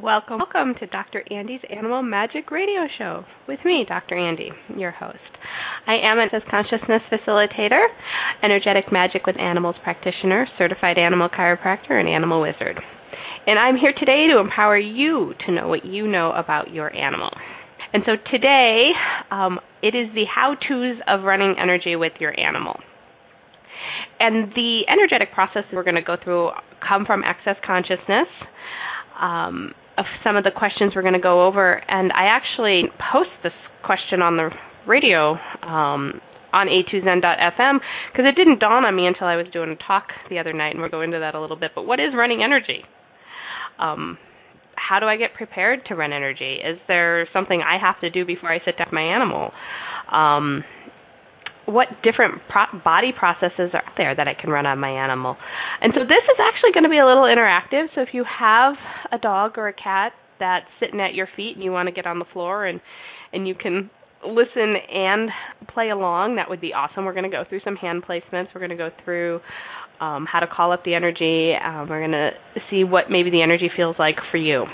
Welcome, welcome to Dr. Andy's Animal Magic Radio Show with me, Dr. Andy, your host. I am Access Consciousness Facilitator, Energetic Magic with Animals Practitioner, Certified Animal Chiropractor, and Animal Wizard. And I'm here today to empower you to know what you know about your animal. And so today, um, it is the how to's of running energy with your animal. And the energetic processes we're going to go through come from Access Consciousness. Um, of some of the questions we're going to go over, and I actually post this question on the radio um, on a2zen.fm because it didn't dawn on me until I was doing a talk the other night, and we'll go into that a little bit. But what is running energy? Um, how do I get prepared to run energy? Is there something I have to do before I sit down with my animal? Um, what different pro- body processes are there that I can run on my animal? And so this is actually going to be a little interactive. So if you have a dog or a cat that's sitting at your feet and you want to get on the floor and and you can listen and play along, that would be awesome. We're going to go through some hand placements. We're going to go through um, how to call up the energy. Um, we're going to see what maybe the energy feels like for you.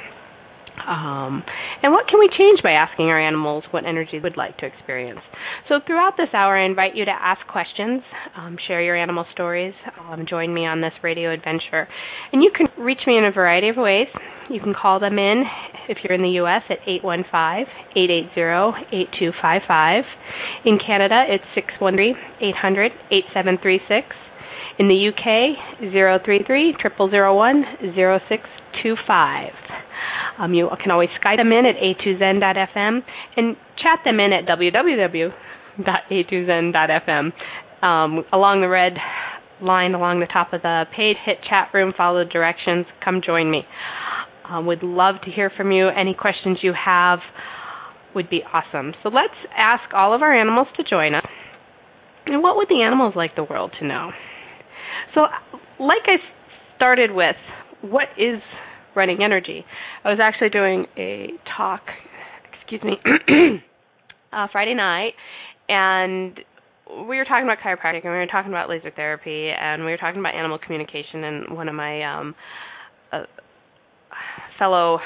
Um, and what can we change by asking our animals what energy they would like to experience? So, throughout this hour, I invite you to ask questions, um, share your animal stories, um, join me on this radio adventure. And you can reach me in a variety of ways. You can call them in if you're in the U.S. at 815-880-8255. In Canada, it's 613-800-8736. In the UK, 033 0001 0625. Um, you can always Skype them in at a2zen.fm and chat them in at www.a2zen.fm. Um, along the red line along the top of the page, hit chat room, follow directions, come join me. Um, would love to hear from you. Any questions you have would be awesome. So let's ask all of our animals to join us. And what would the animals like the world to know? So, like I started with, what is running energy? I was actually doing a talk, excuse me, uh, Friday night, and we were talking about chiropractic and we were talking about laser therapy and we were talking about animal communication and one of my um uh, fellow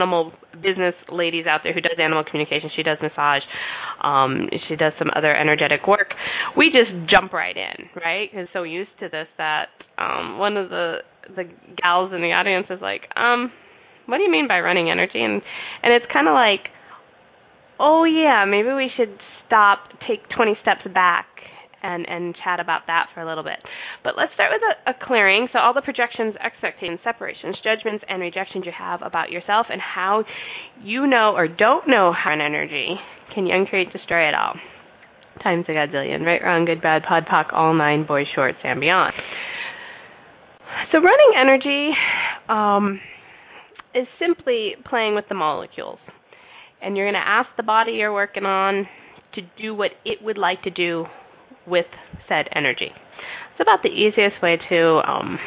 animal business ladies out there who does animal communication. She does massage. Um, she does some other energetic work. We just jump right in, right? Because so used to this that um, one of the the gals in the audience is like, um, "What do you mean by running energy?" And and it's kind of like, "Oh yeah, maybe we should stop, take 20 steps back, and and chat about that for a little bit. But let's start with a, a clearing. So all the projections, expectations, separations, judgments, and rejections you have about yourself and how you know or don't know how an energy can you uncreate, destroy it all. Times a godzillion, right, wrong, good, bad, pod, poc, all nine, boys, shorts, and beyond. So running energy um, is simply playing with the molecules. And you're going to ask the body you're working on to do what it would like to do with said energy. It's about the easiest way to um,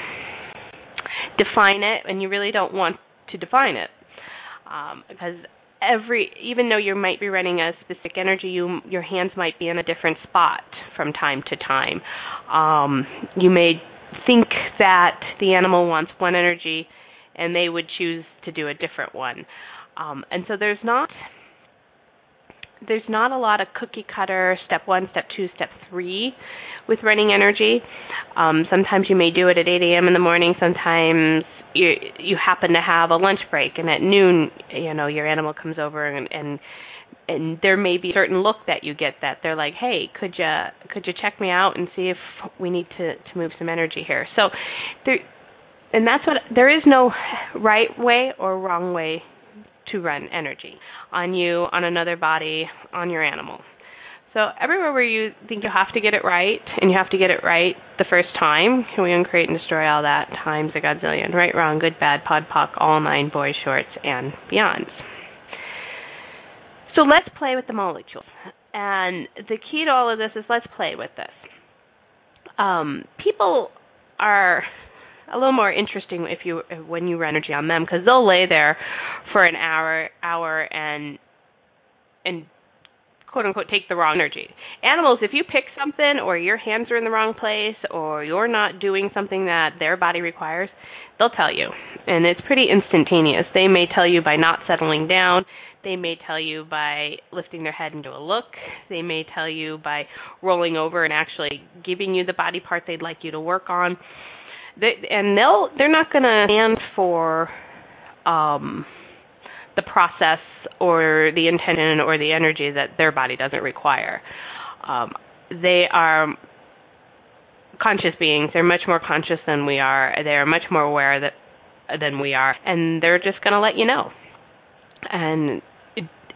define it, and you really don't want to define it um, because every even though you might be running a specific energy, you your hands might be in a different spot from time to time. Um, you may think that the animal wants one energy, and they would choose to do a different one. Um, and so there's not there's not a lot of cookie cutter step one, step two, step three with running energy. Um, sometimes you may do it at 8 a.m. in the morning. Sometimes you you happen to have a lunch break, and at noon, you know, your animal comes over and and and there may be a certain look that you get that they're like, "Hey, could you could you check me out and see if we need to to move some energy here?" So there and that's what there is no right way or wrong way to run energy on you, on another body, on your animal. So everywhere where you think you have to get it right, and you have to get it right the first time, can we uncreate and destroy all that times a godzillion? Right, wrong, good, bad, pod, poc, all nine, boys, shorts, and beyonds. So let's play with the molecules. And the key to all of this is let's play with this. Um, people are a little more interesting if you when you run energy on them because they'll lay there for an hour hour and and quote unquote take the wrong energy. Animals, if you pick something or your hands are in the wrong place or you're not doing something that their body requires, they'll tell you. And it's pretty instantaneous. They may tell you by not settling down. They may tell you by lifting their head into a look. They may tell you by rolling over and actually giving you the body part they'd like you to work on. They, and they'll they're not going to stand for um the process or the intention or the energy that their body doesn't require. Um, they are conscious beings. They're much more conscious than we are. They are much more aware that than we are, and they're just going to let you know. And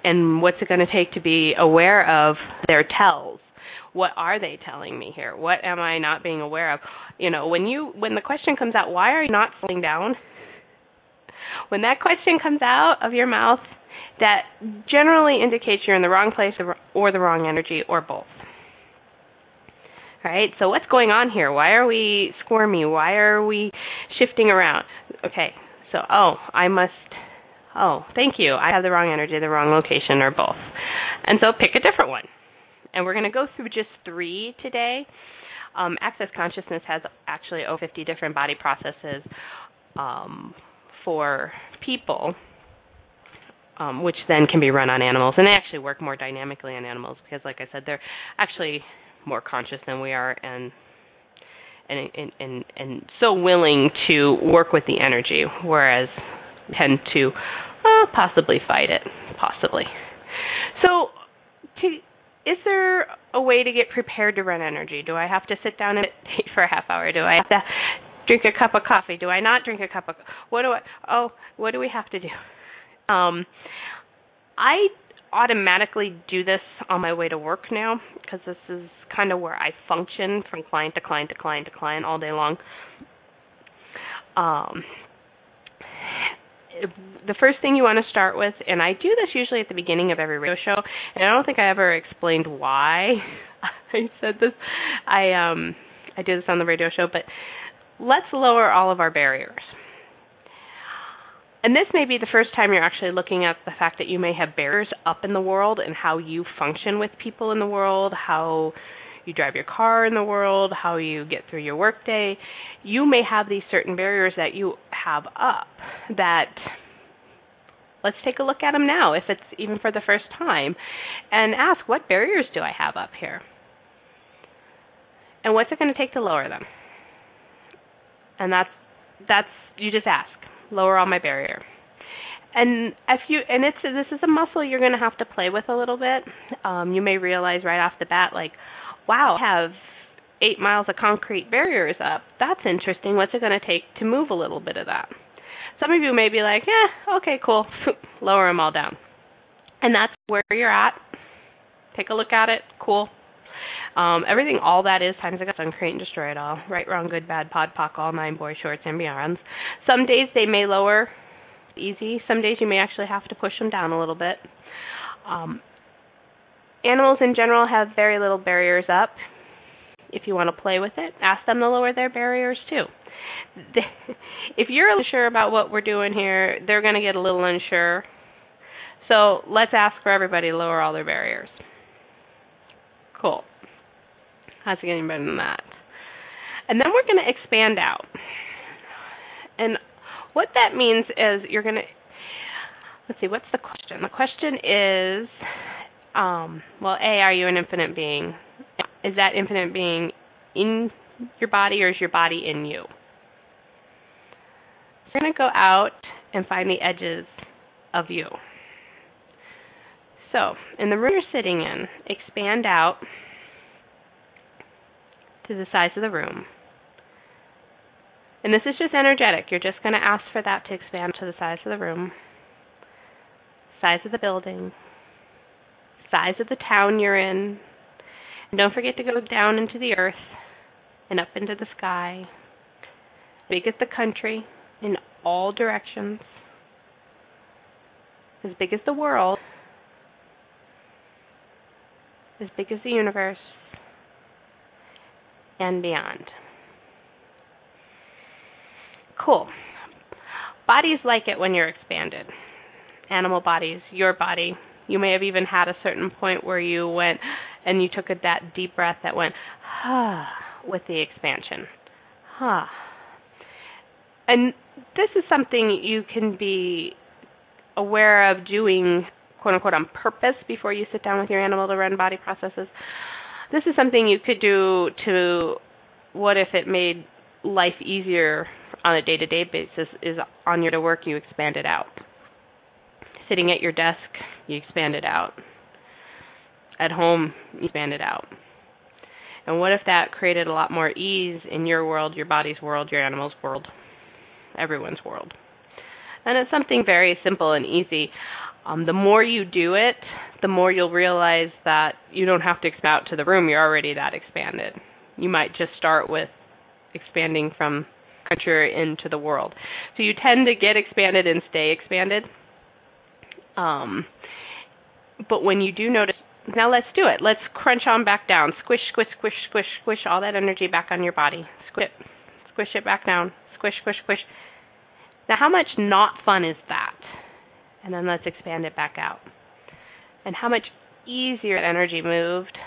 and what's it going to take to be aware of their tells? What are they telling me here? What am I not being aware of? You know, when you when the question comes out, why are you not slowing down? When that question comes out of your mouth, that generally indicates you're in the wrong place or the wrong energy or both. Right? So what's going on here? Why are we squirmy? Why are we shifting around? Okay. So, oh, I must oh, thank you. I have the wrong energy, the wrong location or both. And so pick a different one. And we're going to go through just 3 today. Um, Access Consciousness has actually over 50 different body processes um, for people, um, which then can be run on animals. And they actually work more dynamically on animals because, like I said, they're actually more conscious than we are and and and and, and so willing to work with the energy, whereas tend to uh, possibly fight it, possibly. So, to, is there a way to get prepared to run energy? Do I have to sit down and for a half hour? Do I have to drink a cup of coffee? Do I not drink a cup of what do I oh what do we have to do? Um I automatically do this on my way to work now because this is kind of where I function from client to client to client to client all day long. Um the first thing you want to start with, and I do this usually at the beginning of every radio show, and I don't think I ever explained why I said this. I um I did this on the radio show, but let's lower all of our barriers. And this may be the first time you're actually looking at the fact that you may have barriers up in the world and how you function with people in the world, how you drive your car in the world, how you get through your workday. You may have these certain barriers that you have up that let's take a look at them now if it's even for the first time and ask what barriers do I have up here? And what's it going to take to lower them? And that's that's you just ask. Lower all my barrier. And if you and it's this is a muscle you're going to have to play with a little bit. Um you may realize right off the bat like wow I have eight miles of concrete barriers up. That's interesting. What's it going to take to move a little bit of that? Some of you may be like yeah okay cool. Lower them all down. And that's where you're at. Take a look at it. Cool um, everything, all that is times a sun, create and destroy it all. Right, wrong, good, bad, pod, poc, all nine, boy, shorts, and beyonds. Some days they may lower easy. Some days you may actually have to push them down a little bit. Um, animals in general have very little barriers up. If you want to play with it, ask them to lower their barriers too. if you're unsure about what we're doing here, they're going to get a little unsure. So let's ask for everybody to lower all their barriers. Cool. How's it getting better than that? And then we're going to expand out. And what that means is you're going to let's see what's the question? The question is um, well a are you an infinite being? Is that infinite being in your body or is your body in you? We're going to go out and find the edges of you. So in the room you're sitting in expand out to the size of the room. And this is just energetic. You're just going to ask for that to expand to the size of the room, size of the building, size of the town you're in, And Don't forget to go down into the earth and up into the sky, big as the country, in all directions, as big as the world, as big as the universe, and beyond. Cool. Bodies like it when you're expanded. Animal bodies, your body. You may have even had a certain point where you went and you took a, that deep breath that went, ah, with the expansion. Ah. And this is something you can be aware of doing, quote unquote, on purpose before you sit down with your animal to run body processes. This is something you could do to what if it made life easier on a day to day basis is on your to work you expand it out. Sitting at your desk, you expand it out. At home, you expand it out. And what if that created a lot more ease in your world, your body's world, your animal's world, everyone's world? And it's something very simple and easy. Um, the more you do it, the more you'll realize that you don't have to expand out to the room. You're already that expanded. You might just start with expanding from culture into the world. So you tend to get expanded and stay expanded. Um, but when you do notice, now let's do it. Let's crunch on back down. Squish, squish, squish, squish, squish all that energy back on your body. Squish it. Squish it back down. Squish, squish, squish. Now, how much not fun is that? And then let's expand it back out. And how much easier energy moved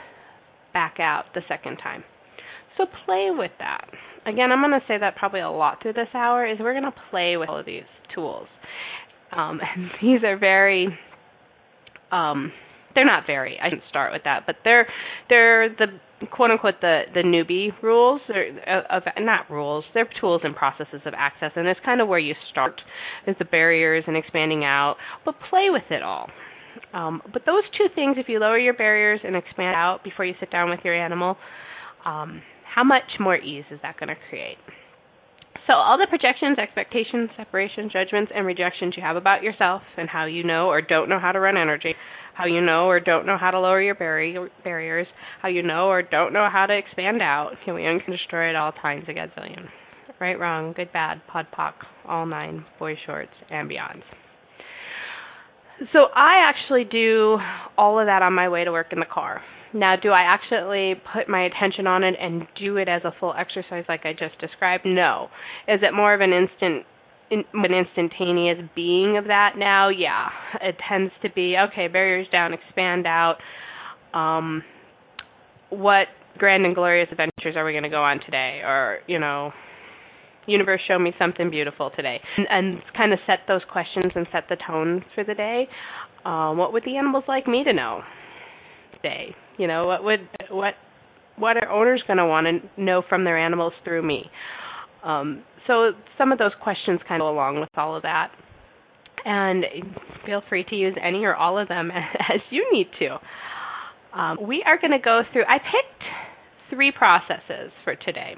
back out the second time. So play with that. Again, I'm going to say that probably a lot through this hour is we're going to play with all of these tools. Um, and these are very um, they're not very. I shouldn't start with that, but they're they're the quote unquote the the newbie rules or of not rules. They're tools and processes of access, and it's kind of where you start is the barriers and expanding out, but play with it all. Um, but those two things, if you lower your barriers and expand out before you sit down with your animal, um, how much more ease is that going to create? So, all the projections, expectations, separations, judgments, and rejections you have about yourself and how you know or don't know how to run energy, how you know or don't know how to lower your barrier, barriers, how you know or don't know how to expand out, can we can destroy at all times a gazillion. Right, wrong, good, bad, pod, poc, all nine, boy shorts, and beyond. So I actually do all of that on my way to work in the car. Now, do I actually put my attention on it and do it as a full exercise like I just described? No. Is it more of an instant in, an instantaneous being of that now? Yeah. It tends to be okay, barriers down, expand out. Um what grand and glorious adventures are we going to go on today or, you know, universe show me something beautiful today and, and kind of set those questions and set the tone for the day um, what would the animals like me to know today you know, what would what what are owners going to want to know from their animals through me? Um, so some of those questions kind of go along with all of that. And feel free to use any or all of them as you need to. Um, we are going to go through, I picked three processes for today.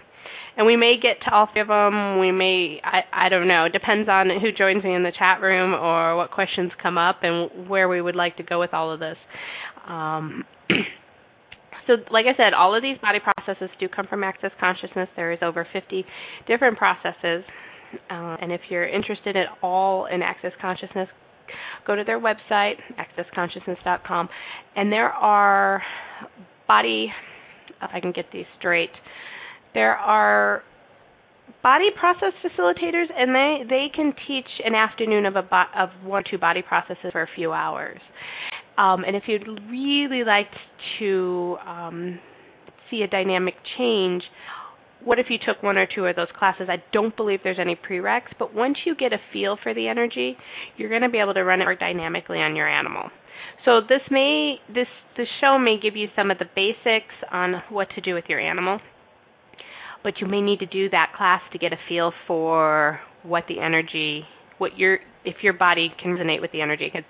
And we may get to all three of them. We may, I, I don't know, depends on who joins me in the chat room or what questions come up and where we would like to go with all of this. Um, so like I said, all of these body processes do come from Access Consciousness. There is over 50 different processes. Uh, and if you're interested at all in Access Consciousness, go to their website, accessconsciousness.com, and there are body, if I can get these straight, there are body process facilitators, and they they can teach an afternoon of a bo- of one or two body processes for a few hours. Um, and if you'd really like to um, see a dynamic change, what if you took one or two of those classes? I don't believe there's any prereqs, but once you get a feel for the energy, you're going to be able to run it more dynamically on your animal. So this may this this show may give you some of the basics on what to do with your animal, but you may need to do that class to get a feel for what the energy, what your if your body can resonate with the energy. Because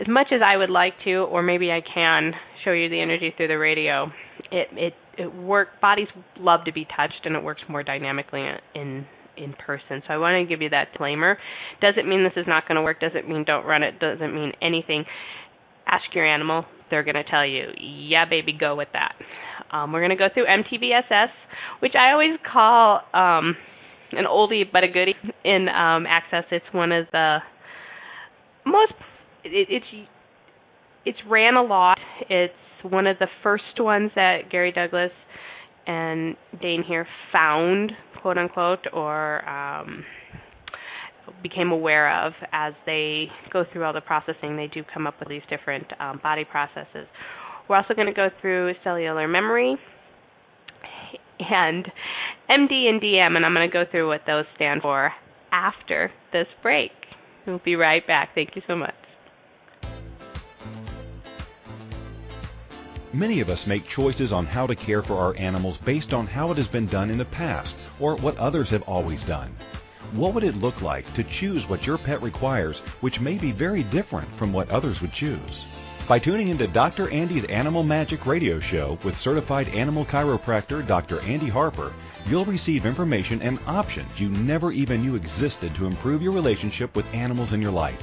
as much as I would like to, or maybe I can show you the energy through the radio, it it it work. Bodies love to be touched, and it works more dynamically in in person. So I want to give you that disclaimer. Doesn't mean this is not going to work. Doesn't mean don't run it. Doesn't mean anything. Ask your animal. They're going to tell you, yeah, baby, go with that. Um, we're going to go through MTVSS, which I always call um, an oldie but a goodie in um, Access. It's one of the most. It, it's it's ran a lot. It's one of the first ones that Gary Douglas and Dane Heer found, quote unquote, or um, became aware of as they go through all the processing. They do come up with these different um, body processes. We're also going to go through cellular memory and MD and DM, and I'm going to go through what those stand for after this break. We'll be right back. Thank you so much. Many of us make choices on how to care for our animals based on how it has been done in the past or what others have always done. What would it look like to choose what your pet requires, which may be very different from what others would choose? By tuning into Dr. Andy's Animal Magic radio show with certified animal chiropractor Dr. Andy Harper, you'll receive information and options you never even knew existed to improve your relationship with animals in your life.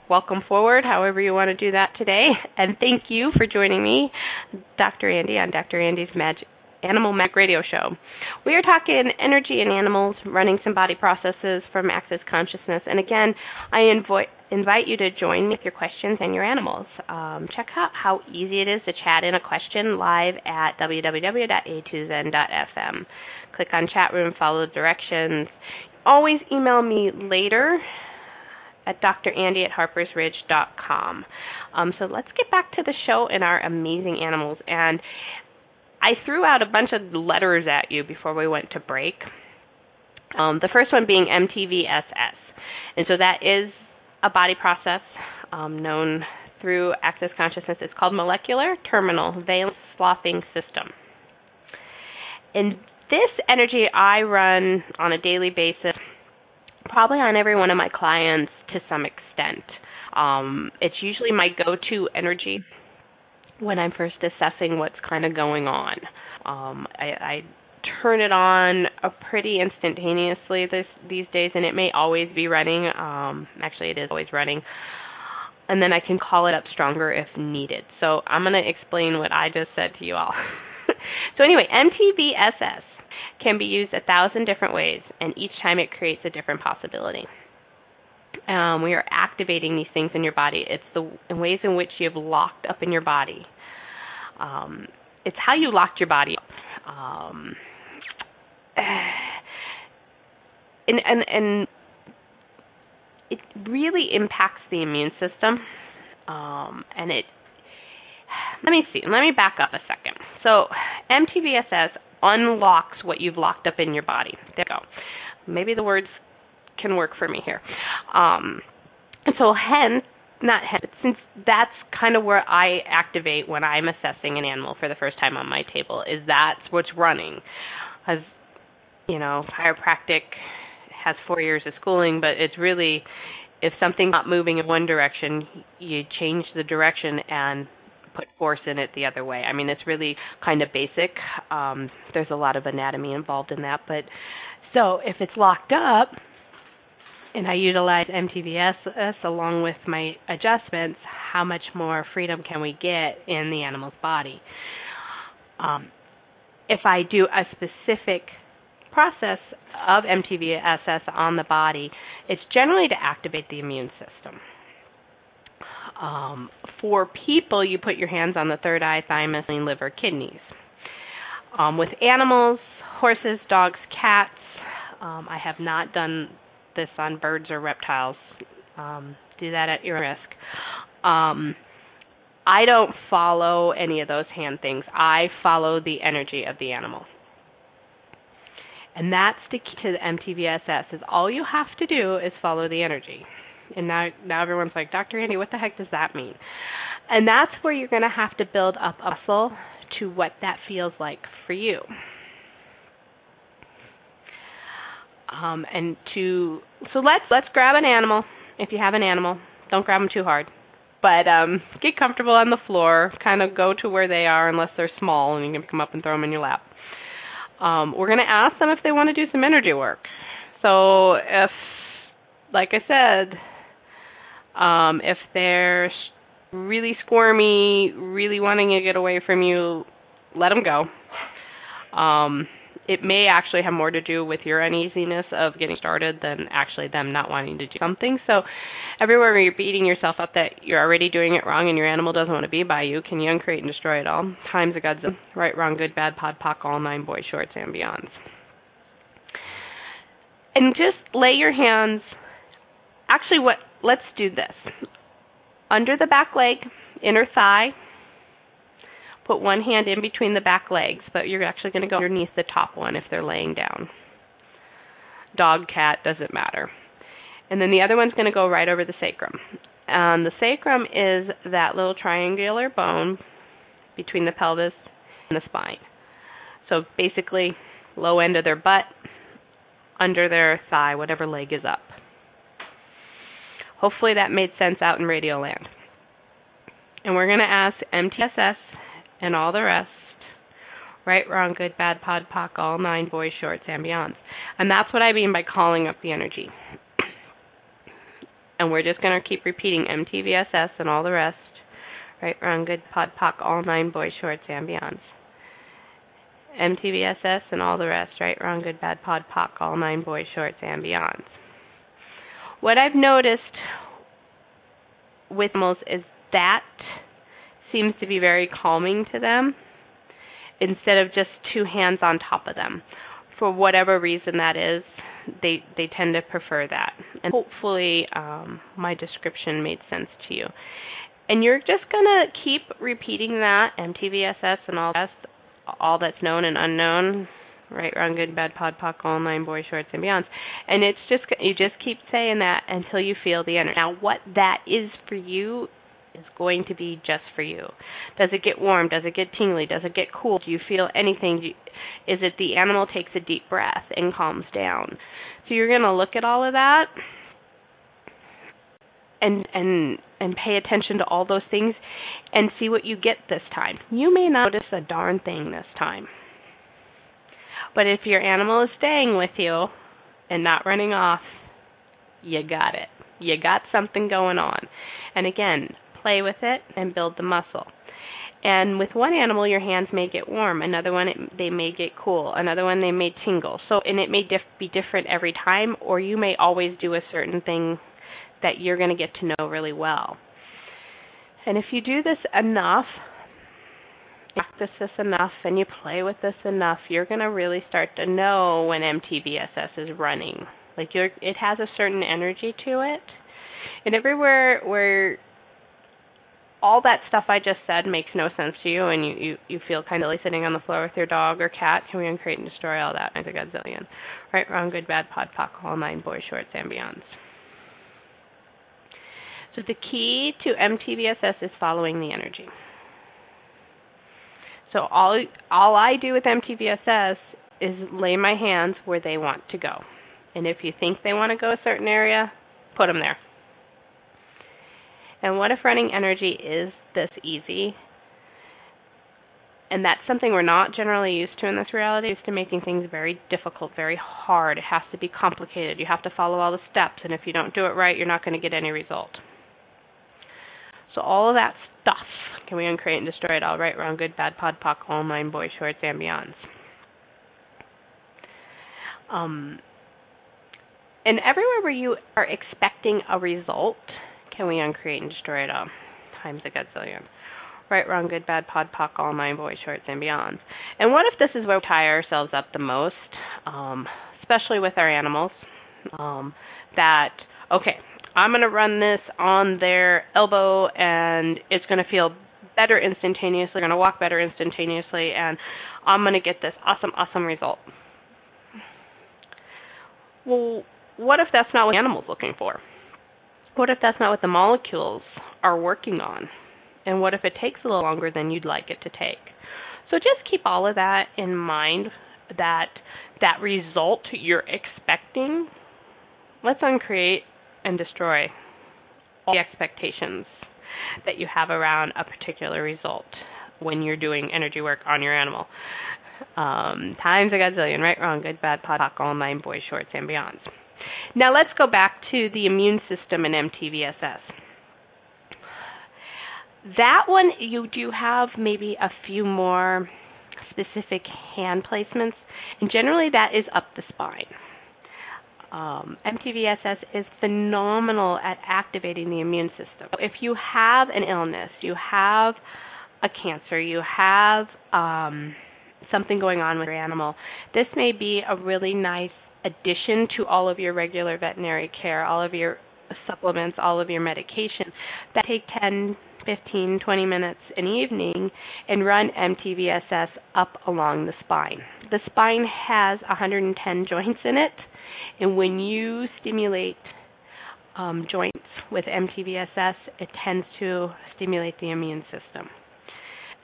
welcome forward, however you want to do that today. And thank you for joining me, Dr. Andy, on Dr. Andy's Magic Animal Mac Radio Show. We are talking energy in animals, running some body processes from Access Consciousness. And again, I invite invite you to join me with your questions and your animals. Um, check out how easy it is to chat in a question live at www.a2zen.fm. Click on chat room, follow the directions. Always email me later at drandy at harpersridge.com. Um, so let's get back to the show and our amazing animals. And I threw out a bunch of letters at you before we went to break. Um, the first one being MTVSS. And so that is a body process um, known through access consciousness. It's called molecular terminal valence swapping system. And this energy I run on a daily basis, probably on every one of my clients to some extent. Um, it's usually my go to energy when I'm first assessing what's kind of going on. Um, I, I turn it on uh, pretty instantaneously this these days, and it may always be running. Um, actually, it is always running, and then I can call it up stronger if needed. So I'm going to explain what I just said to you all. so anyway, MTVSS can be used a thousand different ways, and each time it creates a different possibility. Um, we are activating these things in your body. It's the ways in which you have locked up in your body. Um, it's how you locked your body up. Um, and and and it really impacts the immune system. Um, and it let me see. Let me back up a second. So MTVSS unlocks what you've locked up in your body. There you go. Maybe the words can work for me here. Um, so hence, not hence, since that's kind of where I activate when I'm assessing an animal for the first time on my table, is that's what's running. As you know, chiropractic has four years of schooling, but it's really if something's not moving in one direction, you change the direction and put force in it the other way. I mean, it's really kind of basic. Um, there's a lot of anatomy involved in that, but so if it's locked up, and I utilize MTVS along with my adjustments, how much more freedom can we get in the animal's body? Um, if I do a specific process of MTVSS on the body, it's generally to activate the immune system. Um, for people, you put your hands on the third eye, thymus, liver, kidneys. Um, with animals, horses, dogs, cats, um, I have not done this on birds or reptiles. Um, do that at your risk. Um, I don't follow any of those hand things. I follow the energy of the animal. And that's the key to the MTVSS is all you have to do is follow the energy. And now now everyone's like, Dr. Andy, what the heck does that mean? And that's where you're going to have to build up a muscle to what that feels like for you. Um, and to so let's let's grab an animal if you have an animal. Don't grab them too hard, but um, get comfortable on the floor. Kind of go to where they are unless they're small, and you can come up and throw them in your lap. Um, we're going to ask them if they want to do some energy work. So if, like I said, um, if they're really squirmy, really wanting to get away from you, let them go. Um, it may actually have more to do with your uneasiness of getting started than actually them not wanting to do something. So, everywhere you're beating yourself up that you're already doing it wrong and your animal doesn't want to be by you, can you uncreate and destroy it all? Times of Godzilla. Right, wrong, good, bad, pod, poc, all nine boy shorts and beyonds. And just lay your hands. Actually, what? Let's do this. Under the back leg, inner thigh, put one hand in between the back legs, but you're actually going to go underneath the top one if they're laying down. Dog, cat, doesn't matter. And then the other one's going to go right over the sacrum. And the sacrum is that little triangular bone between the pelvis and the spine. So basically, low end of their butt, under their thigh, whatever leg is up. Hopefully that made sense out in radio land. And we're going to ask MTSS and all the rest. Right, wrong, good, bad, pod, poc, all nine, boys, shorts, and beyonds. And that's what I mean by calling up the energy. And we're just going to keep repeating MTVSS and all the rest. Right, wrong, good, pod, poc, all nine, boys, shorts, and beyonds. MTVSS and all the rest. Right, wrong, good, bad, pod, poc, all nine, boys, shorts, and beyonds. What I've noticed with animals is that seems to be very calming to them instead of just two hands on top of them. For whatever reason that is, they they tend to prefer that. And hopefully um, my description made sense to you. And you're just gonna keep repeating that MTVSS and all that, all that's known and unknown, right, wrong, good, bad, pod, poc, all nine, boy, shorts, and beyonds. And it's just you just keep saying that until you feel the energy. Now, what that is for you is going to be just for you. Does it get warm? Does it get tingly? Does it get cool? Do you feel anything? Is it the animal takes a deep breath and calms down? So you're going to look at all of that and and and pay attention to all those things and see what you get this time. You may not notice a darn thing this time. But if your animal is staying with you and not running off, you got it. You got something going on. And again, play with it and build the muscle. And with one animal, your hands may get warm. Another one, it, they may get cool. Another one, they may tingle. So, and it may diff- be different every time, or you may always do a certain thing that you're going to get to know really well. And if you do this enough, practice this enough, and you play with this enough, you're going to really start to know when MTVSS is running. Like you're, it has a certain energy to it. And everywhere where all that stuff I just said makes no sense to you, and you you, you feel kind of like sitting on the floor with your dog or cat, can we uncreate and destroy all that? I think a gazillion. Right, wrong, good, bad, pod, poc, all nine, boy, shorts, beyonds. So the key to MTVSS is following the energy. So all all I do with MTVSS is lay my hands where they want to go. And if you think they want to go a certain area, put them there. And what if running energy is this easy? And that's something we're not generally used to in this reality, used to making things very difficult, very hard. It has to be complicated. You have to follow all the steps, and if you don't do it right, you're not going to get any result. So all of that stuff can we uncreate and destroy it all right, wrong, good, bad, pod, poc, all nine, boy, shorts, and beyonds. Um, and everywhere where you are expecting a result, can we uncreate and destroy it all? Times a gazillion. Right, wrong, good, bad, pod, poc, all nine, boy, shorts, and beyonds. And what if this is where we tie ourselves up the most, um, especially with our animals? Um, that okay, I'm going to run this on their elbow and it's going to feel better instantaneously, going to walk better instantaneously, and I'm going to get this awesome, awesome result. Well, what if that's not what the animal's looking for? What if that's not what the molecules are working on? And what if it takes a little longer than you'd like it to take? So just keep all of that in mind that that result you're expecting, let's uncreate and destroy all the expectations that you have around a particular result when you're doing energy work on your animal. Um, times a gazillion, right, wrong, good, bad, pod, poc, all nine, boys, shorts, and beyonds. Now let's go back to the immune system and MTVSS. That one, you do have maybe a few more specific hand placements, and generally that is up the spine. Um, MTVSS is phenomenal at activating the immune system. If you have an illness, you have a cancer, you have um, something going on with your animal, this may be a really nice addition to all of your regular veterinary care, all of your supplements, all of your medications that take 10, 15, 20 minutes an evening and run MTVSS up along the spine. The spine has 110 joints in it and when you stimulate um, joints with MTVSS, it tends to stimulate the immune system.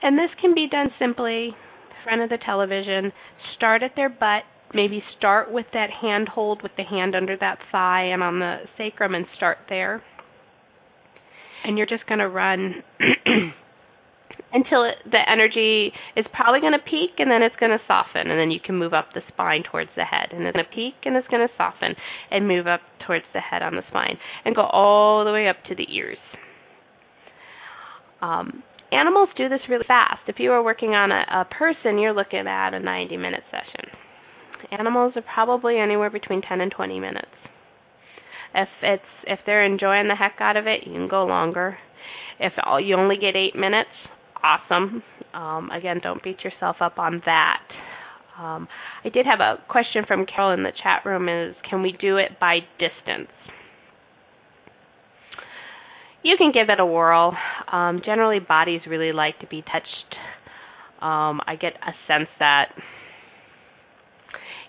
And this can be done simply in front of the television, start at their butt, maybe start with that hand hold with the hand under that thigh and on the sacrum and start there. And you're just going to run until it, the energy is probably going to peak and then it's going to soften and then you can move up the spine towards the head and it's going to peak and it's going to soften and move up towards the head on the spine and go all the way up to the ears. Um, animals do this really fast. If you are working on a, a person, you're looking at a 90 minute session. Animals are probably anywhere between 10 and 20 minutes. If it's if they're enjoying the heck out of it, you can go longer. If you only get eight minutes, awesome. Um, again, don't beat yourself up on that. Um, I did have a question from Carol in the chat room is can we do it by distance? You can give it a whirl. Um, generally, bodies really like to be touched. Um, I get a sense that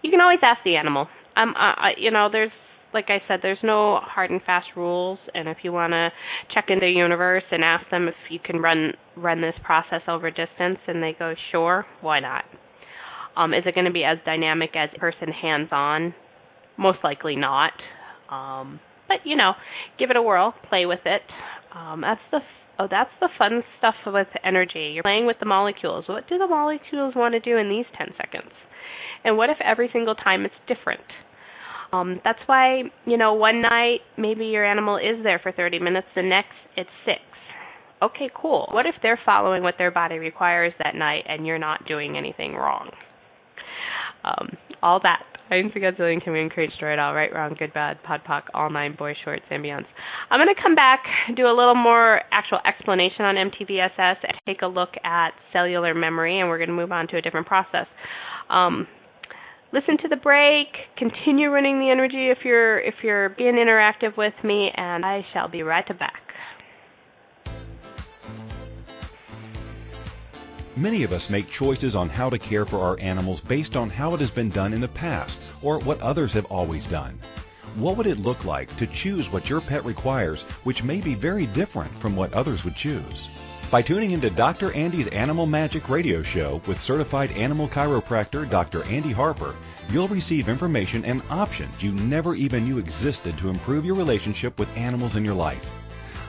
you can always ask the animal. Um, you know, there's like I said, there's no hard and fast rules, and if you want to check in the universe and ask them if you can run run this process over distance, and they go, sure, why not? Um, is it going to be as dynamic as person hands on? Most likely not. Um, but you know, give it a whirl, play with it. Um, that's the oh, that's the fun stuff with energy. You're playing with the molecules. What do the molecules want to do in these 10 seconds? And what if every single time it's different? Um, that's why, you know, one night maybe your animal is there for 30 minutes, the next it's six. Okay, cool. What if they're following what their body requires that night and you're not doing anything wrong? Um, all that. Times a gazillion can we encourage it all right, wrong, good, bad, pod, poc, all nine, boy shorts, ambience. I'm going to come back, do a little more actual explanation on MTVSS, and take a look at cellular memory, and we're going to move on to a different process. Um, listen to the break, continue running the energy if you're if you're being interactive with me, and I shall be right back. Many of us make choices on how to care for our animals based on how it has been done in the past or what others have always done. What would it look like to choose what your pet requires, which may be very different from what others would choose? By tuning into Dr. Andy's Animal Magic radio show with certified animal chiropractor Dr. Andy Harper, you'll receive information and options you never even knew existed to improve your relationship with animals in your life.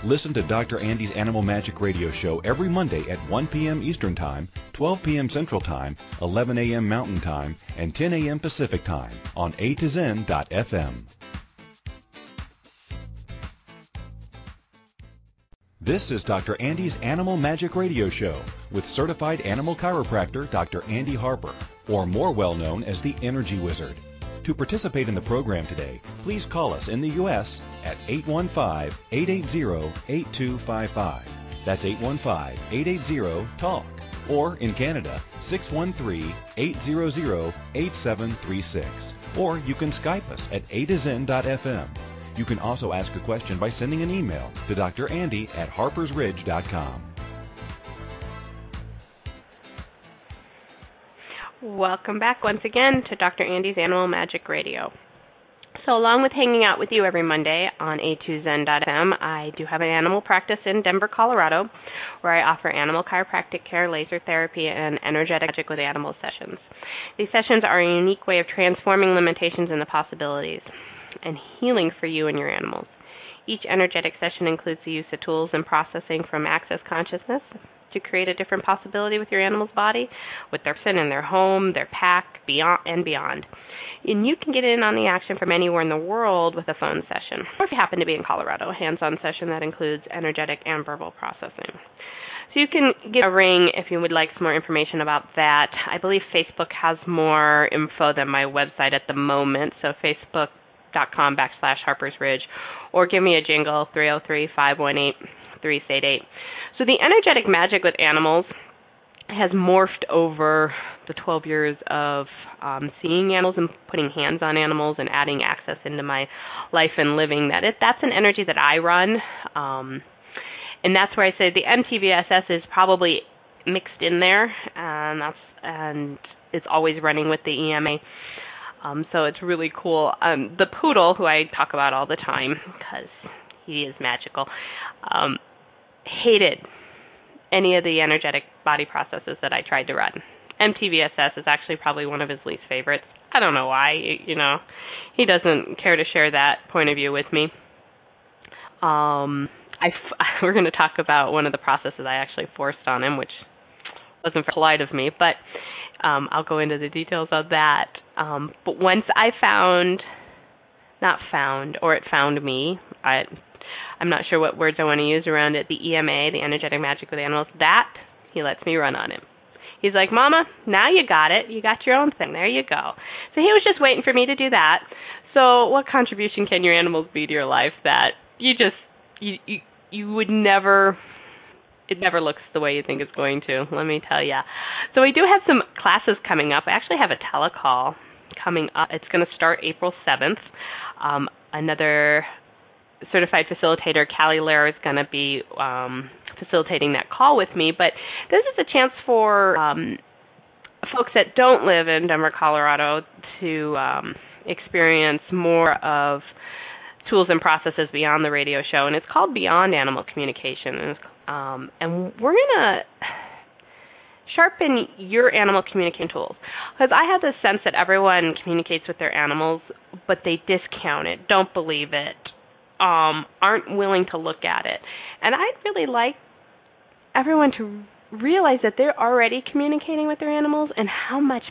Listen to Dr. Andy's Animal Magic radio show every Monday at 1 p.m. Eastern Time, 12 p.m. Central Time, 11 a.m. Mountain Time, and 10 a.m. Pacific Time on A to Zen.fm. This is Dr. Andy's Animal Magic Radio Show with certified animal chiropractor Dr. Andy Harper, or more well known as the Energy Wizard. To participate in the program today, please call us in the U.S. at 815-880-8255. That's 815-880-TALK. Or in Canada, 613-800-8736. Or you can Skype us at a to zen.fm. You can also ask a question by sending an email to Dr. Andy at harpersridge.com. Welcome back once again to Dr. Andy's Animal Magic Radio. So, along with hanging out with you every Monday on a2zen.fm, I do have an animal practice in Denver, Colorado, where I offer animal chiropractic care, laser therapy, and energetic magic with animal sessions. These sessions are a unique way of transforming limitations into possibilities and healing for you and your animals. Each energetic session includes the use of tools and processing from access consciousness to create a different possibility with your animal's body, with their sin in their home, their pack, beyond and beyond. And you can get in on the action from anywhere in the world with a phone session, or if you happen to be in Colorado, a hands-on session that includes energetic and verbal processing. So you can get a ring if you would like some more information about that. I believe Facebook has more info than my website at the moment, so facebook.com backslash Harper's Ridge, or give me a jingle, 303 518 388. So the energetic magic with animals has morphed over the 12 years of um, seeing animals and putting hands on animals and adding access into my life and living. That it, that's an energy that I run, um, and that's where I say the MTVSS is probably mixed in there, and that's and it's always running with the EMA. Um, so it's really cool. Um, the poodle, who I talk about all the time because he is magical, um, hated any of the energetic body processes that I tried to run. MTVSS is actually probably one of his least favorites. I don't know why, you know. He doesn't care to share that point of view with me. Um I we're going to talk about one of the processes I actually forced on him, which wasn't polite of me, but um I'll go into the details of that. Um but once I found not found or it found me, I I'm not sure what words I want to use around it. The EMA, the energetic magic with animals, that he lets me run on him. He's like, Mama, now you got it. You got your own thing. There you go. So he was just waiting for me to do that. So what contribution can your animals be to your life that you just you you, you would never it never looks the way you think it's going to. Let me tell you. So we do have some classes coming up. I actually have a telecall coming up. It's going to start April 7th. Um, another certified facilitator, Callie Lair, is going to be um, facilitating that call with me. But this is a chance for um, folks that don't live in Denver, Colorado, to um, experience more of tools and processes beyond the radio show, and it's called Beyond Animal Communication. Um, and we're gonna sharpen your animal communication tools because I have the sense that everyone communicates with their animals, but they discount it, don't believe it, um, aren't willing to look at it. And I'd really like everyone to realize that they're already communicating with their animals and how much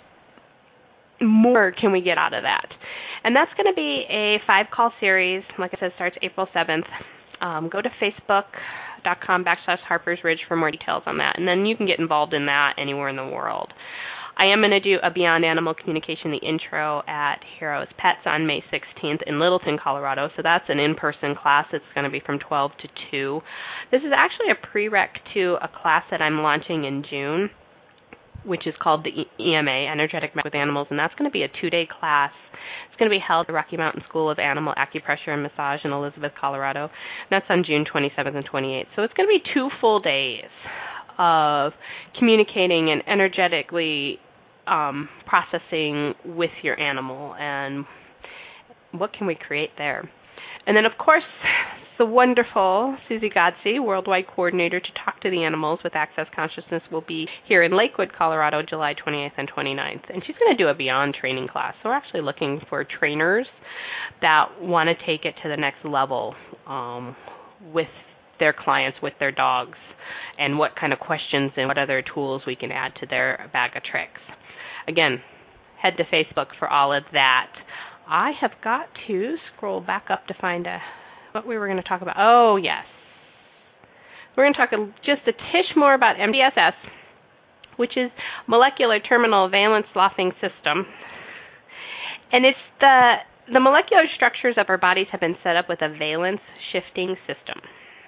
more can we get out of that. And that's going to be a five call series. Like I said, starts April 7th. Um, go to facebook.com backslash Harper's Ridge for more details on that. And then you can get involved in that anywhere in the world. I am going to do a Beyond Animal Communication, the intro at Heroes Pets on May 16th in Littleton, Colorado. So that's an in person class. It's going to be from 12 to 2. This is actually a prereq to a class that I'm launching in June, which is called the EMA, Energetic with Animals, and that's going to be a two day class. It's going to be held at the Rocky Mountain School of Animal Acupressure and Massage in Elizabeth, Colorado. And that's on June 27th and 28th. So it's going to be two full days of communicating and energetically um, processing with your animal and what can we create there. And then, of course, the wonderful Susie Godsey, worldwide coordinator to talk to the animals with Access Consciousness, will be here in Lakewood, Colorado, July 28th and 29th. And she's going to do a Beyond training class. So we're actually looking for trainers that want to take it to the next level um, with their clients, with their dogs, and what kind of questions and what other tools we can add to their bag of tricks. Again, head to Facebook for all of that. I have got to scroll back up to find a, what we were going to talk about. Oh, yes. We're going to talk just a tish more about MTVSS, which is Molecular Terminal Valence Sloughing System. And it's the the molecular structures of our bodies have been set up with a valence shifting system.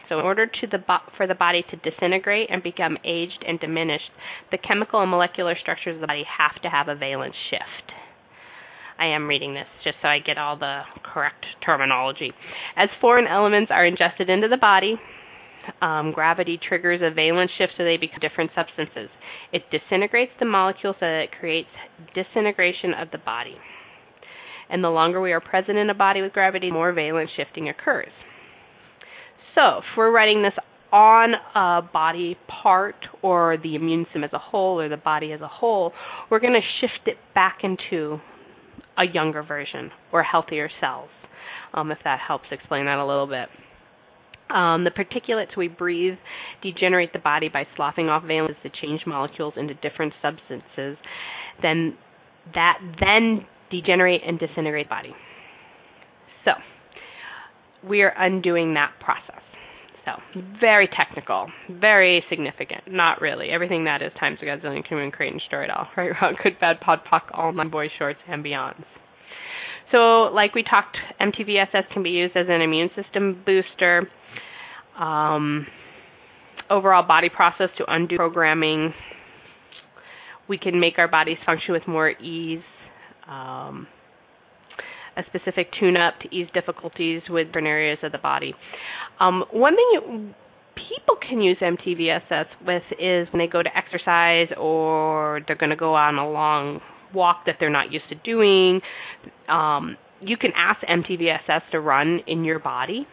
So, in order to the bo- for the body to disintegrate and become aged and diminished, the chemical and molecular structures of the body have to have a valence shift. I am reading this just so I get all the correct terminology. As foreign elements are ingested into the body, um, gravity triggers a valence shift so they become different substances. It disintegrates the molecules so that it creates disintegration of the body. And the longer we are present in a body with gravity, the more valence shifting occurs. So, if we're writing this on a body part or the immune system as a whole or the body as a whole, we're going to shift it back into a younger version or healthier cells, um, if that helps explain that a little bit. Um, the particulates we breathe degenerate the body by sloughing off valence to change molecules into different substances. Then that then degenerate and disintegrate the body. So we are undoing that process. So very technical, very significant. Not really. Everything that is times a gazillion can win, create, and destroy it all. Right, wrong, good, bad, pod, poc, all my boys, shorts, and beyonds. So, like we talked, MTVSS can be used as an immune system booster. Um, overall body process to undo programming. We can make our bodies function with more ease. Um, a specific tune-up to ease difficulties with different areas of the body. Um, one thing you, people can use MTVSS with is when they go to exercise or they're going to go on a long walk that they're not used to doing. Um, you can ask MTVSS to run in your body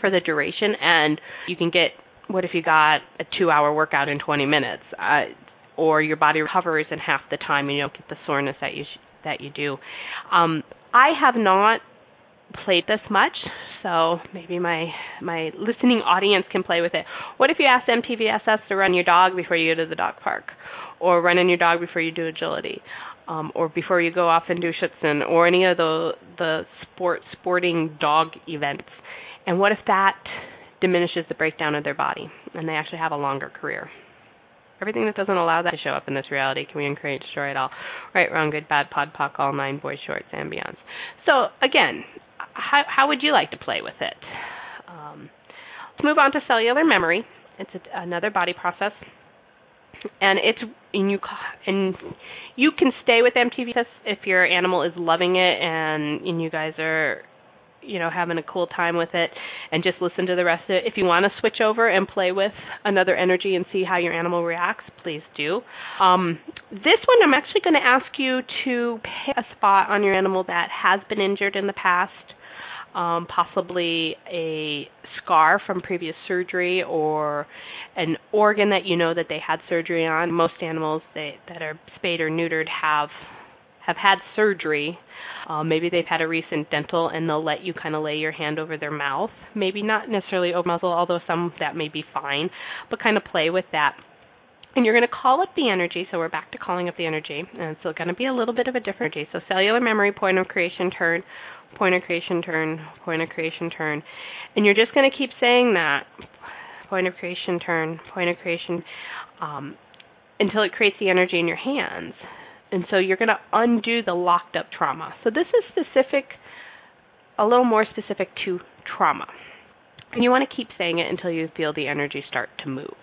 for the duration, and you can get what if you got a two-hour workout in 20 minutes, uh, or your body recovers in half the time, and you don't get the soreness that you sh- that you do. Um, I have not played this much, so maybe my my listening audience can play with it. What if you ask MTVSS to run your dog before you go to the dog park, or run in your dog before you do agility, um, or before you go off and do Schutzhund, or any of the the sport sporting dog events? And what if that diminishes the breakdown of their body and they actually have a longer career? Everything that doesn't allow that to show up in this reality can we create, destroy it all. Right, wrong, good, bad, pod, poc, all nine, boys, shorts, ambience. So again, how how would you like to play with it? Um, let's move on to cellular memory. It's a, another body process, and it's and you and you can stay with MTV if your animal is loving it and and you guys are you know having a cool time with it and just listen to the rest of it. If you want to switch over and play with another energy and see how your animal reacts please do. Um, this one i'm actually going to ask you to pick a spot on your animal that has been injured in the past um, possibly a scar from previous surgery or an organ that you know that they had surgery on. Most animals they, that are spayed or neutered have have had surgery uh, maybe they've had a recent dental and they'll let you kind of lay your hand over their mouth. Maybe not necessarily over muzzle, although some of that may be fine, but kind of play with that. And you're going to call up the energy, so we're back to calling up the energy, and it's going to be a little bit of a different energy. So cellular memory, point of creation, turn, point of creation, turn, point of creation, turn. And you're just going to keep saying that point of creation, turn, point of creation, um, until it creates the energy in your hands. And so you're going to undo the locked up trauma. So this is specific, a little more specific to trauma. And you want to keep saying it until you feel the energy start to move.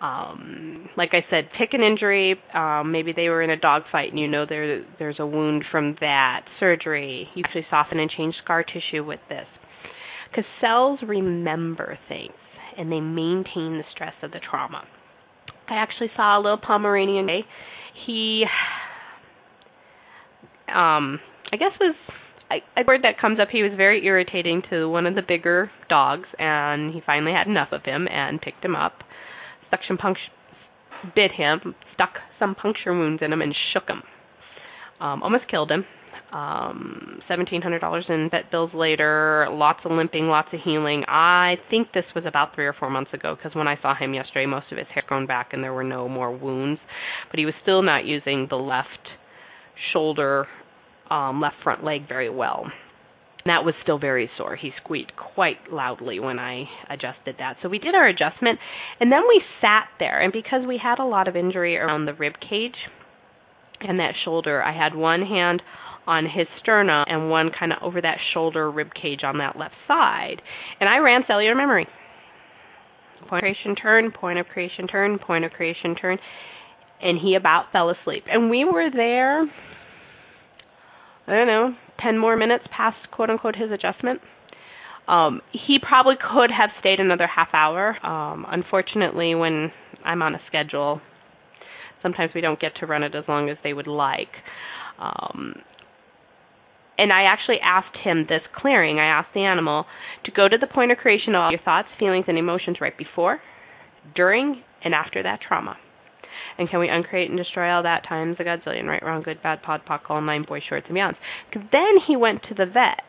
Um, like I said, pick an injury. Um, maybe they were in a dog fight and you know there there's a wound from that surgery. You actually soften and change scar tissue with this. Because cells remember things and they maintain the stress of the trauma. I actually saw a little Pomeranian he um I guess was a word that comes up he was very irritating to one of the bigger dogs and he finally had enough of him and picked him up suction puncture bit him stuck some puncture wounds in him and shook him. Um almost killed him um seventeen hundred dollars in vet bills later lots of limping lots of healing i think this was about three or four months ago because when i saw him yesterday most of his hair grown back and there were no more wounds but he was still not using the left shoulder um left front leg very well that was still very sore. He squeaked quite loudly when I adjusted that. So we did our adjustment and then we sat there and because we had a lot of injury around the rib cage and that shoulder, I had one hand on his sternum and one kind of over that shoulder rib cage on that left side. And I ran cellular memory. Point of creation turn, point of creation turn, point of creation turn. And he about fell asleep. And we were there I don't know, 10 more minutes past quote unquote his adjustment. Um, he probably could have stayed another half hour. Um, unfortunately, when I'm on a schedule, sometimes we don't get to run it as long as they would like. Um, and I actually asked him this clearing. I asked the animal to go to the point of creation of all your thoughts, feelings, and emotions right before, during, and after that trauma. And can we uncreate and destroy all that times a godzillion, right, wrong, good, bad, pod, poc, all nine, boy, shorts, and beyonds? Then he went to the vet,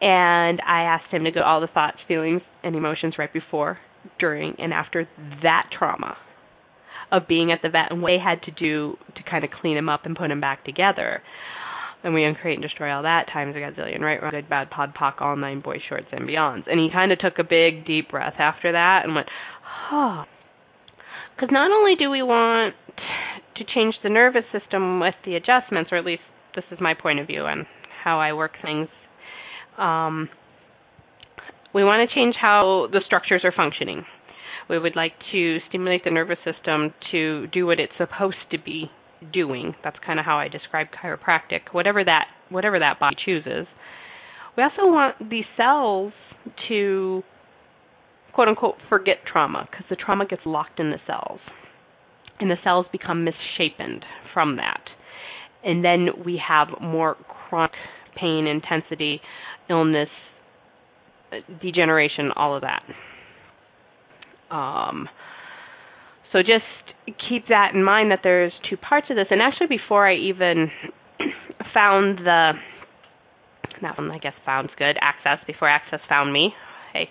and I asked him to go all the thoughts, feelings, and emotions right before, during, and after that trauma of being at the vet and what they had to do to kind of clean him up and put him back together. And we uncreate and destroy all that times a gazillion, right? Good, bad, pod, poc, all nine, boy, shorts, and beyonds. And he kind of took a big, deep breath after that and went, oh. Because not only do we want to change the nervous system with the adjustments, or at least this is my point of view and how I work things, um, we want to change how the structures are functioning. We would like to stimulate the nervous system to do what it's supposed to be doing. That's kind of how I describe chiropractic. Whatever that whatever that body chooses. We also want these cells to quote unquote forget trauma because the trauma gets locked in the cells. And the cells become misshapen from that. And then we have more chronic pain, intensity, illness, degeneration, all of that. Um, so just keep that in mind that there's two parts of this. And actually, before I even found the that one, I guess sounds good. Access before Access found me. Hey,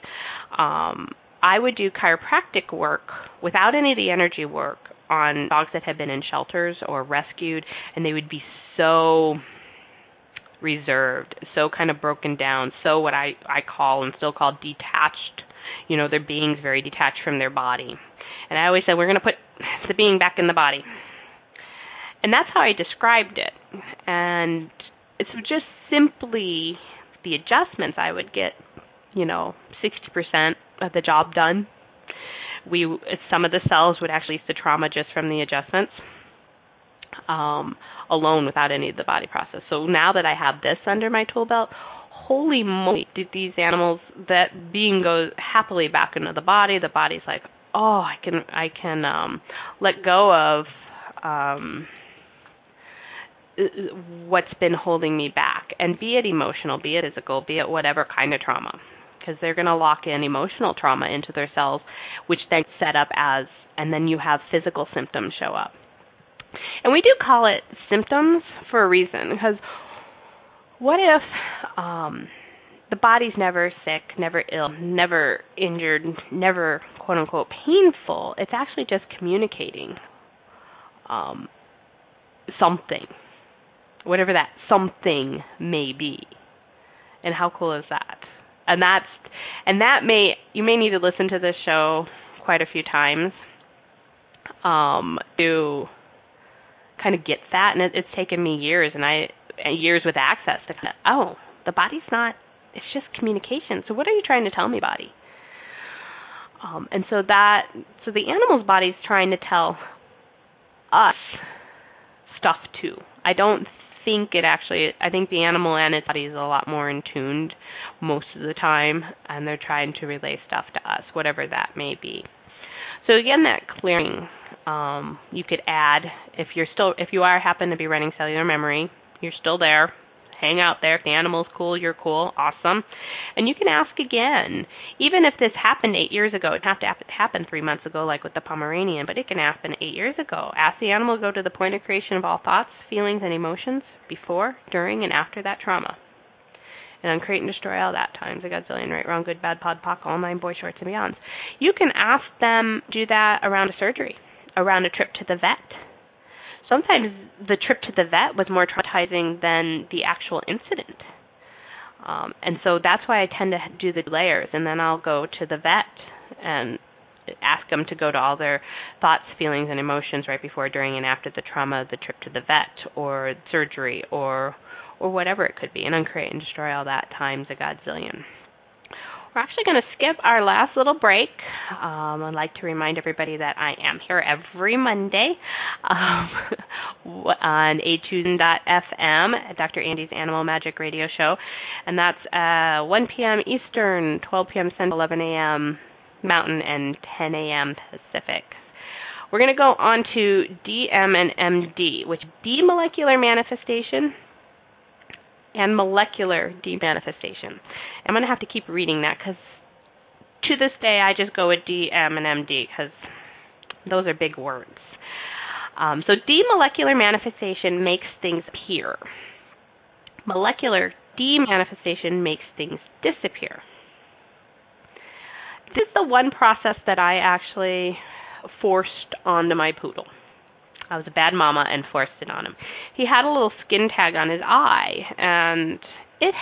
um, I would do chiropractic work without any of the energy work on dogs that had been in shelters or rescued, and they would be so reserved, so kind of broken down, so what I I call and still call detached. You know, their beings very detached from their body. And I always said we're going to put the being back in the body. And that's how I described it. And it's just simply the adjustments I would get, you know, 60% of the job done. We some of the cells would actually the trauma just from the adjustments. Um, alone without any of the body process. So now that I have this under my tool belt, holy moly, did these animals that being goes happily back into the body, the body's like, oh, I can I can um let go of um what's been holding me back and be it emotional, be it physical, be it whatever kind of trauma because they're going to lock in emotional trauma into their cells which then set up as and then you have physical symptoms show up. And we do call it symptoms for a reason because what if um the body's never sick, never ill, never injured, never quote unquote painful. It's actually just communicating um, something, whatever that something may be. And how cool is that? And that's and that may you may need to listen to this show quite a few times um, to kind of get that. And it, it's taken me years, and I years with access to kind of oh the body's not it's just communication. So what are you trying to tell me, body? Um, and so that so the animal's body's trying to tell us stuff too. I don't think it actually I think the animal and its body is a lot more in tuned most of the time and they're trying to relay stuff to us, whatever that may be. So again that clearing um, you could add if you're still if you are happen to be running cellular memory, you're still there, hang out there. If the animal's cool, you're cool. Awesome. And you can ask again. Even if this happened eight years ago, it doesn't have to happen three months ago, like with the Pomeranian, but it can happen eight years ago. Ask the animal to go to the point of creation of all thoughts, feelings, and emotions before, during, and after that trauma. And uncreate and destroy all that times a godzillion, right, wrong, good, bad, pod, poc, all nine, boy, shorts, and beyonds. You can ask them do that around a surgery, around a trip to the vet sometimes the trip to the vet was more traumatizing than the actual incident. Um, and so that's why I tend to do the layers, and then I'll go to the vet and ask them to go to all their thoughts, feelings, and emotions right before, during, and after the trauma, the trip to the vet, or surgery, or or whatever it could be, and uncreate and destroy all that times a godzillion. We're actually going to skip our last little break. Um, I'd like to remind everybody that I am here every Monday um, on atune.fm, Dr. Andy's Animal Magic Radio Show, and that's uh, 1 p.m. Eastern, 12 p.m. Central, 11 a.m. Mountain, and 10 a.m. Pacific. We're going to go on to DM and MD, which demolecular manifestation and molecular demanifestation. I'm going to have to keep reading that because to this day I just go with DM and MD because those are big words. Um, so demolecular manifestation makes things appear. Molecular demanifestation makes things disappear. This is the one process that I actually forced onto my poodle. I was a bad mama and forced it on him. He had a little skin tag on his eye, and it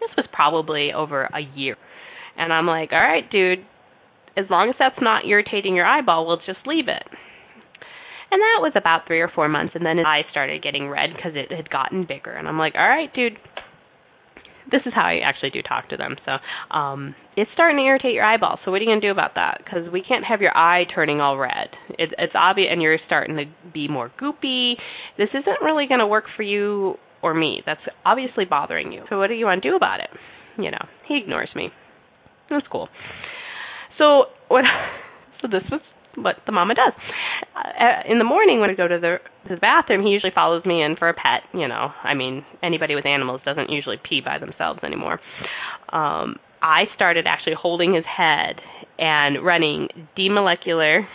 this was probably over a year. And I'm like, all right, dude, as long as that's not irritating your eyeball, we'll just leave it. And that was about three or four months, and then his eye started getting red because it had gotten bigger. And I'm like, all right, dude, this is how I actually do talk to them. So um, it's starting to irritate your eyeball. So what are you to do about that? Because we can't have your eye turning all red. It, it's obvious, and you're starting to be more goopy. This isn't really to work for you or me. That's obviously bothering you. So what do you want to do about it? You know, he ignores me. That's cool. So what? So this was what the mama does. Uh, in the morning when I go to the to the bathroom, he usually follows me in for a pet. You know, I mean, anybody with animals doesn't usually pee by themselves anymore. Um, I started actually holding his head and running demolecular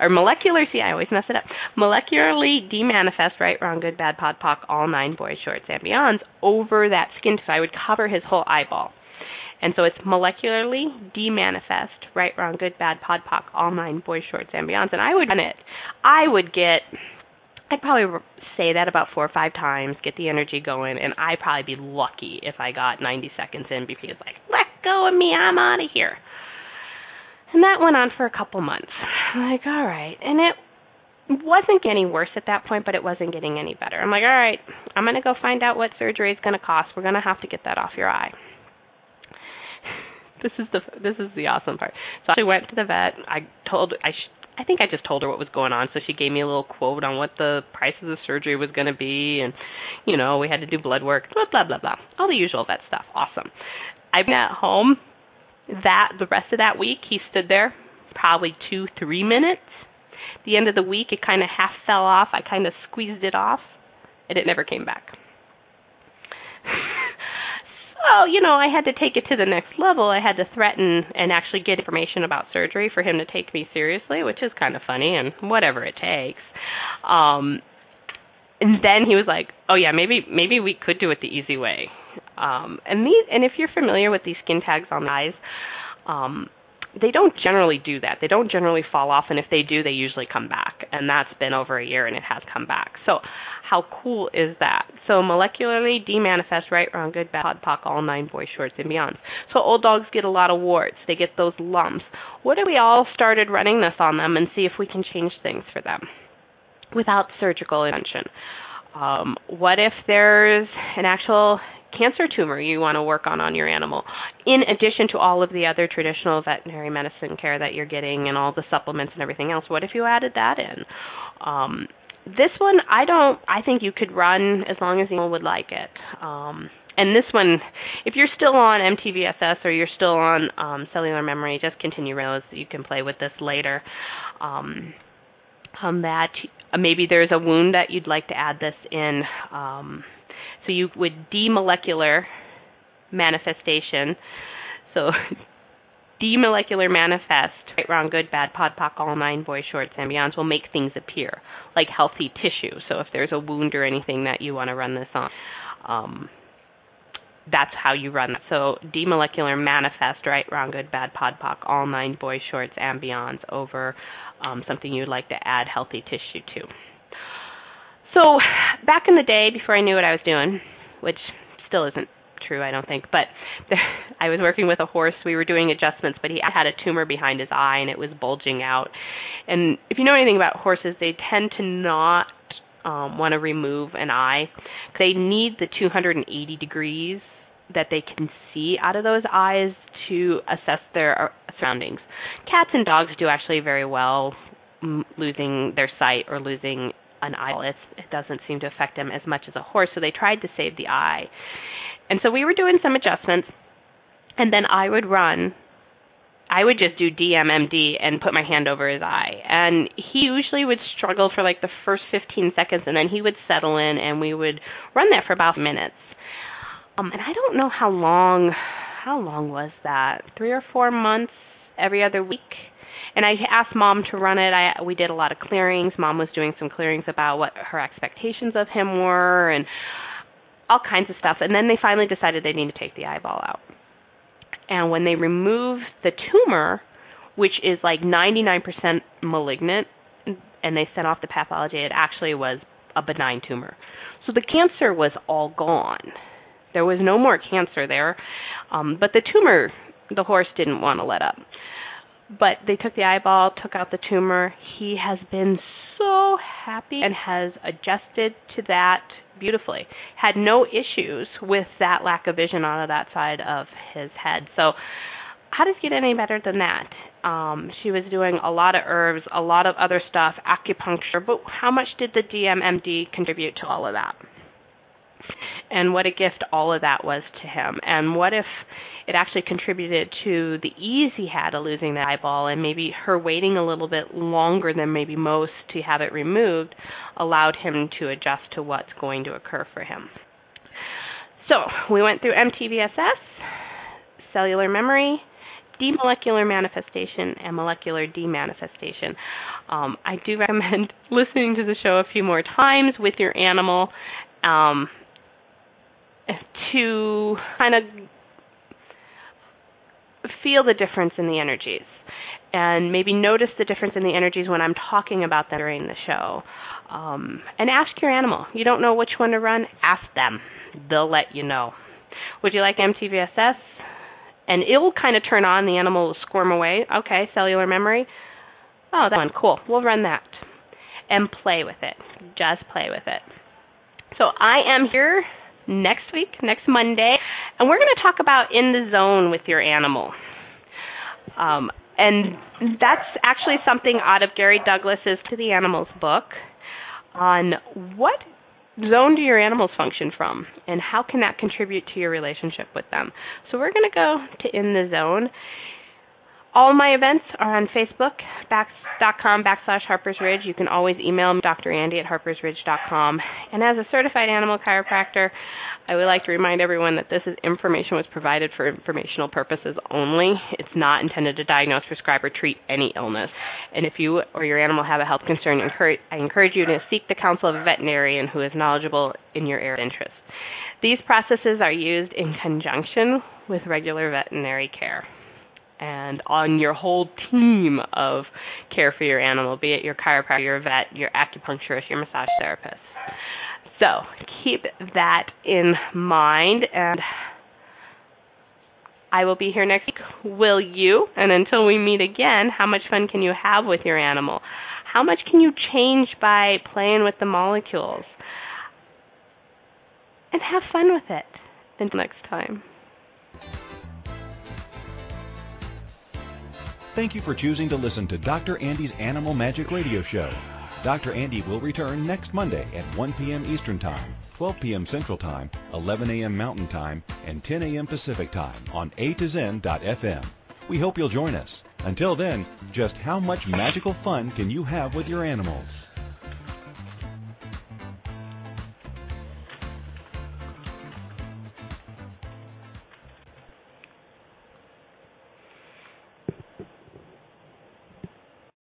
or molecular. See, I always mess it up. Molecularly demanifest, right, wrong, good, bad, pod, poc, all nine boys, shorts, and beyonds over that skin. So I would cover his whole eyeball. And so it's molecularly demanifest, right, wrong, good, bad, pod, poc, all nine boys, shorts, and beyonds. And I would run it. I would get, I'd probably say that about four or five times, get the energy going, and I'd probably be lucky if I got 90 seconds in because like, let go of me, I'm out of here. And that went on for a couple months. I'm like, all right. And it wasn't getting worse at that point, but it wasn't getting any better. I'm like, all right, I'm going to go find out what surgery is going to cost. We're going to have to get that off your eye this is the this is the awesome part. So I went to the vet. I told I sh- I think I just told her what was going on, so she gave me a little quote on what the price of the surgery was going to be, and you know we had to do blood work, blah blah blah blah, all the usual vet stuff. Awesome. I've been at home. That the rest of that week he stood there, probably two three minutes. The end of the week it kind of half fell off. I kind of squeezed it off, and it never came back. Well, you know, I had to take it to the next level. I had to threaten and actually get information about surgery for him to take me seriously, which is kind of funny and whatever it takes. Um and then he was like, "Oh yeah, maybe maybe we could do it the easy way." Um and these and if you're familiar with these skin tags on the eyes, um they don't generally do that. They don't generally fall off, and if they do, they usually come back. And that's been over a year, and it has come back. So, how cool is that? So, molecularly demanifest right, wrong, good, bad, pod, poc, all nine boys, shorts, and beyonds. So, old dogs get a lot of warts. They get those lumps. What if we all started running this on them and see if we can change things for them without surgical intervention? Um, what if there's an actual cancer tumor you want to work on on your animal, in addition to all of the other traditional veterinary medicine care that you're getting and all the supplements and everything else. What if you added that in? Um, this one, I don't. I think you could run as long as you would like it. Um, and this one, if you're still on MTVSS or you're still on um, cellular memory, just continue. Realize you can play with this later. Um, on that, maybe there's a wound that you'd like to add this in. Um, so you would demolecular manifestation. So demolecular manifest, right, wrong, good, bad, pod, poc, all nine, boys, shorts, beyonds will make things appear like healthy tissue. So if there's a wound or anything that you want to run this on, um, that's how you run that. So demolecular manifest, right, wrong, good, bad, pod, poc, all nine, boys, shorts, beyonds over um, something you'd like to add healthy tissue to. So back in the day, before I knew what I was doing, which still isn't true, I don't think, but I was working with a horse. We were doing adjustments, but he had a tumor behind his eye and it was bulging out. And if you know anything about horses, they tend to not um, want to remove an eye. They need the 280 degrees that they can see out of those eyes to assess their uh, surroundings. Cats and dogs do actually very well losing their sight or losing an. It's, it doesn't seem to affect him as much as a horse, so they tried to save the eye. And so we were doing some adjustments, and then I would run. I would just do DMMD and put my hand over his eye. And he usually would struggle for like the first 15 seconds, and then he would settle in, and we would run that for about minutes. Um, and I don't know how long. How long was that? Three or four months every other week and I asked mom to run it. I we did a lot of clearings. Mom was doing some clearings about what her expectations of him were and all kinds of stuff. And then they finally decided they need to take the eyeball out. And when they removed the tumor, which is like 99% malignant, and they sent off the pathology, it actually was a benign tumor. So the cancer was all gone. There was no more cancer there, um, but the tumor, the horse didn't want to let up but they took the eyeball, took out the tumor. He has been so happy and has adjusted to that beautifully. Had no issues with that lack of vision on that side of his head. So how does it get any better than that? Um, she was doing a lot of herbs, a lot of other stuff, acupuncture, but how much did the DMMD contribute to all of that? And what a gift all of that was to him. And what if it actually contributed to the ease he had of losing the eyeball and maybe her waiting a little bit longer than maybe most to have it removed allowed him to adjust to what's going to occur for him. So we went through MTVSS, cellular memory, demolecular manifestation, and molecular demanifestation. Um, I do recommend listening to the show a few more times with your animal um, to kind of feel the difference in the energies and maybe notice the difference in the energies when I'm talking about them during the show. Um, and ask your animal. You don't know which one to run? Ask them. They'll let you know. Would you like MTVSS? And it will kind of turn on. The animal will squirm away. Okay, cellular memory. Oh, that one. Cool. We'll run that. And play with it. Just play with it. So I am here next week, next Monday, and we're going to talk about in the zone with your animal. Um, and that's actually something out of Gary Douglas's To the Animals book on what zone do your animals function from and how can that contribute to your relationship with them. So we're going to go to In the Zone. All my events are on Facebook, back.com backslash Harper's Ridge. You can always email Dr. Andy at harpersridge.com. And as a certified animal chiropractor, I would like to remind everyone that this is information was provided for informational purposes only. It's not intended to diagnose, prescribe, or treat any illness. And if you or your animal have a health concern, I encourage you to seek the counsel of a veterinarian who is knowledgeable in your area of interest. These processes are used in conjunction with regular veterinary care and on your whole team of care for your animal, be it your chiropractor, your vet, your acupuncturist, your massage therapist. So keep that in mind and I will be here next week. Will you? And until we meet again, how much fun can you have with your animal? How much can you change by playing with the molecules? And have fun with it. Until next time. Thank you for choosing to listen to Dr. Andy's Animal Magic Radio Show. Dr. Andy will return next Monday at 1 p.m. Eastern Time, 12 p.m. Central Time, 11 a.m. Mountain Time, and 10 a.m. Pacific Time on A to Zen.fm. We hope you'll join us. Until then, just how much magical fun can you have with your animals?